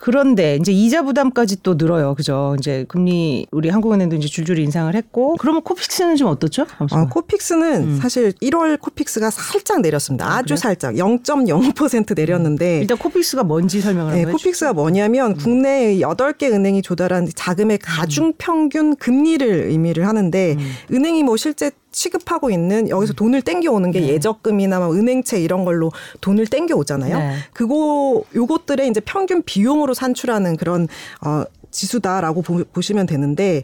그런데 이제 이자 부담까지 또 늘어요. 그죠? 이제 금리 우리 한국은행도 이제 줄줄이 인상을 했고 그러면 코픽스는 좀 어떻죠? 어, 코픽스는 음. 사실 1월 코픽스가 살짝 내렸습니다. 아, 아주 그래요? 살짝 0.05% 내렸는데 일단 코픽스가 뭔지 설명을 네, 한번 해주세요. 코픽스가 뭐냐면 국내 8개 은행이 조달한 자금의 가중 평균 금리를 의미를 하는데 음. 은행이 뭐 실제 취급하고 있는 여기서 돈을 땡겨 오는 게 네. 예적금이나 뭐 은행채 이런 걸로 돈을 땡겨 오잖아요. 네. 그거 요것들의 이제 평균 비용으로 산출하는 그런 어 지수다라고 보, 보시면 되는데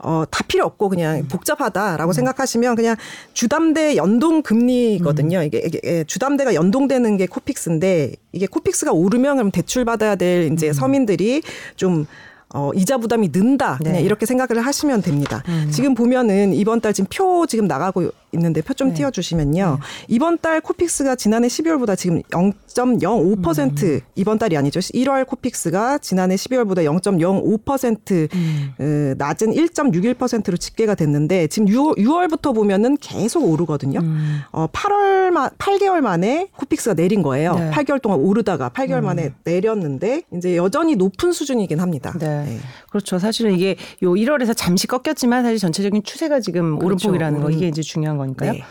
어, 다 필요 없고 그냥 음. 복잡하다라고 생각하시면 그냥 주담대 연동 금리거든요. 이게, 이게 예, 주담대가 연동되는 게 코픽스인데 이게 코픽스가 오르면 그럼 대출 받아야 될 이제 서민들이 좀 어, 이자 부담이 는다. 그냥 네. 이렇게 생각을 하시면 됩니다. 지금 보면은 이번 달 지금 표 지금 나가고 있는데 표좀 네. 띄워주시면요. 이번 달 코픽스가 지난해 12월보다 지금 0.05% 이번 달이 아니죠. 1월 코픽스가 지난해 12월보다 0.05% 음. 어, 낮은 1.61%로 집계가 됐는데 지금 6, 6월부터 보면은 계속 오르거든요. 음. 어, 8월 마, 8개월 만에 코픽스가 내린 거예요. 네. 음. 8개월 동안 오르다가 8개월 만에 내렸는데 이제 여전히 높은 수준이긴 합니다. 네. 네. 그렇죠. 사실은 이게 요 1월에서 잠시 꺾였지만 사실 전체적인 추세가 지금 그렇죠. 오름폭이라는 거 오름. 이게 이제 중요한 거니까요. 네.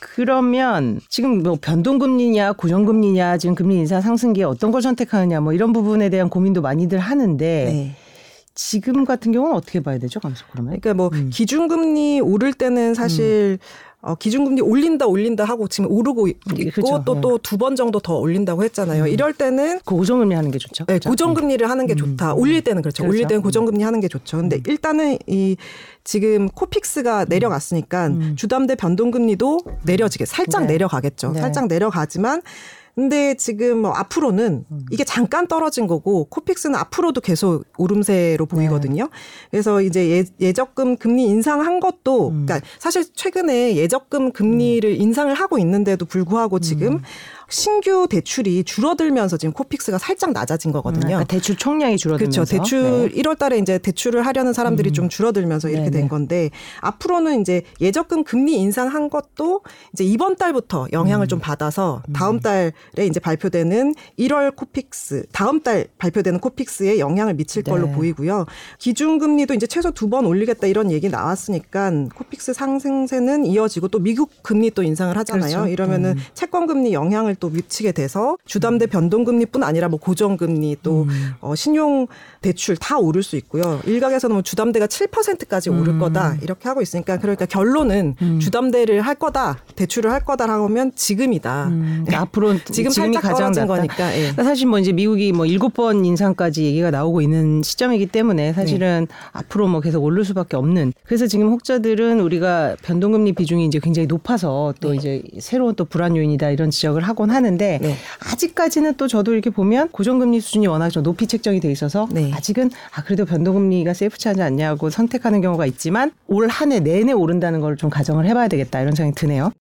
그러면 지금 뭐 변동금리냐 고정금리냐 지금 금리 인상 상승기에 어떤 걸 선택하느냐 뭐 이런 부분에 대한 고민도 많이들 하는데 네. 지금 같은 경우는 어떻게 봐야 되죠, 감독 그러면? 그러니까 뭐 음. 기준금리 오를 때는 사실 어, 기준금리 올린다 올린다 하고 지금 오르고 있- 음, 있고 그렇죠. 또또 두 번 정도 더 올린다고 했잖아요. 이럴 때는 그 고정금리 하는 게 좋죠. 네, 그렇죠? 고정금리를 하는 게 좋다. 올릴 때는 그렇죠. 그렇죠. 올릴 때는 음. 고정금리 하는 게 좋죠. 근데 일단은 이 지금 코픽스가 내려갔으니까 주담대 변동금리도 내려지게 살짝 음. 네. 내려가겠죠. 네. 살짝 내려가지만 근데 지금 뭐 앞으로는 음. 이게 잠깐 떨어진 거고 코픽스는 앞으로도 계속 오름세로 네. 보이거든요. 그래서 이제 예, 예적금 금리 인상한 것도 음. 그러니까 사실 최근에 예적금 금리를 인상을 하고 있는데도 불구하고 지금 음. 신규 대출이 줄어들면서 지금 코픽스가 살짝 낮아진 거거든요. 그러니까 대출 총량이 줄어들면서 그렇죠. 대출 네. 음. 1월 달에 이제 대출을 하려는 사람들이 좀 줄어들면서 이렇게 네네. 된 건데 앞으로는 이제 예적금 금리 인상한 것도 이제 이번 달부터 영향을 음. 좀 받아서 다음 달에 이제 발표되는 1월 코픽스 다음 달 발표되는 코픽스에 영향을 미칠 걸로 네. 보이고요. 기준 금리도 이제 최소 두 번 올리겠다 이런 얘기 나왔으니까 코픽스 상승세는 이어지고 또 미국 금리 또 인상을 하잖아요. 그렇죠. 이러면은 채권 금리 영향을 또 미치게 돼서 주담대 변동 금리뿐 아니라 뭐 고정 금리 또 음. 어, 신용 대출 다 오를 수 있고요. 일각에서는 뭐 주담대가 7%까지 오를 음. 거다 이렇게 하고 있으니까 그러니까 결론은 주담대를 할 거다 대출을 할 거다라고 하면 지금이다. 음, 그러니까 앞으로 지금 살짝 가장 떨어진 낫다. 거니까. 예. 그러니까 사실 뭐 이제 미국이 뭐 일곱 번 인상까지 얘기가 나오고 있는 시점이기 때문에 사실은 네. 앞으로 뭐 계속 오를 수밖에 없는. 그래서 지금 혹자들은 우리가 변동금리 비중이 이제 굉장히 높아서 또 이제 새로운 또 불안 요인이다 이런 지적을 하곤 하는데 네. 아직까지는 또 저도 이렇게 보면 고정금리 수준이 워낙 좀 높이 책정이 돼 있어서 네. 아직은 아 그래도 변동금리가 세이프치하지 않냐고 선택하는 경우가 있지만 올 한 해 내내 오른다는 걸 좀 가정을 해봐야 되겠다 이런 생각이 드네요.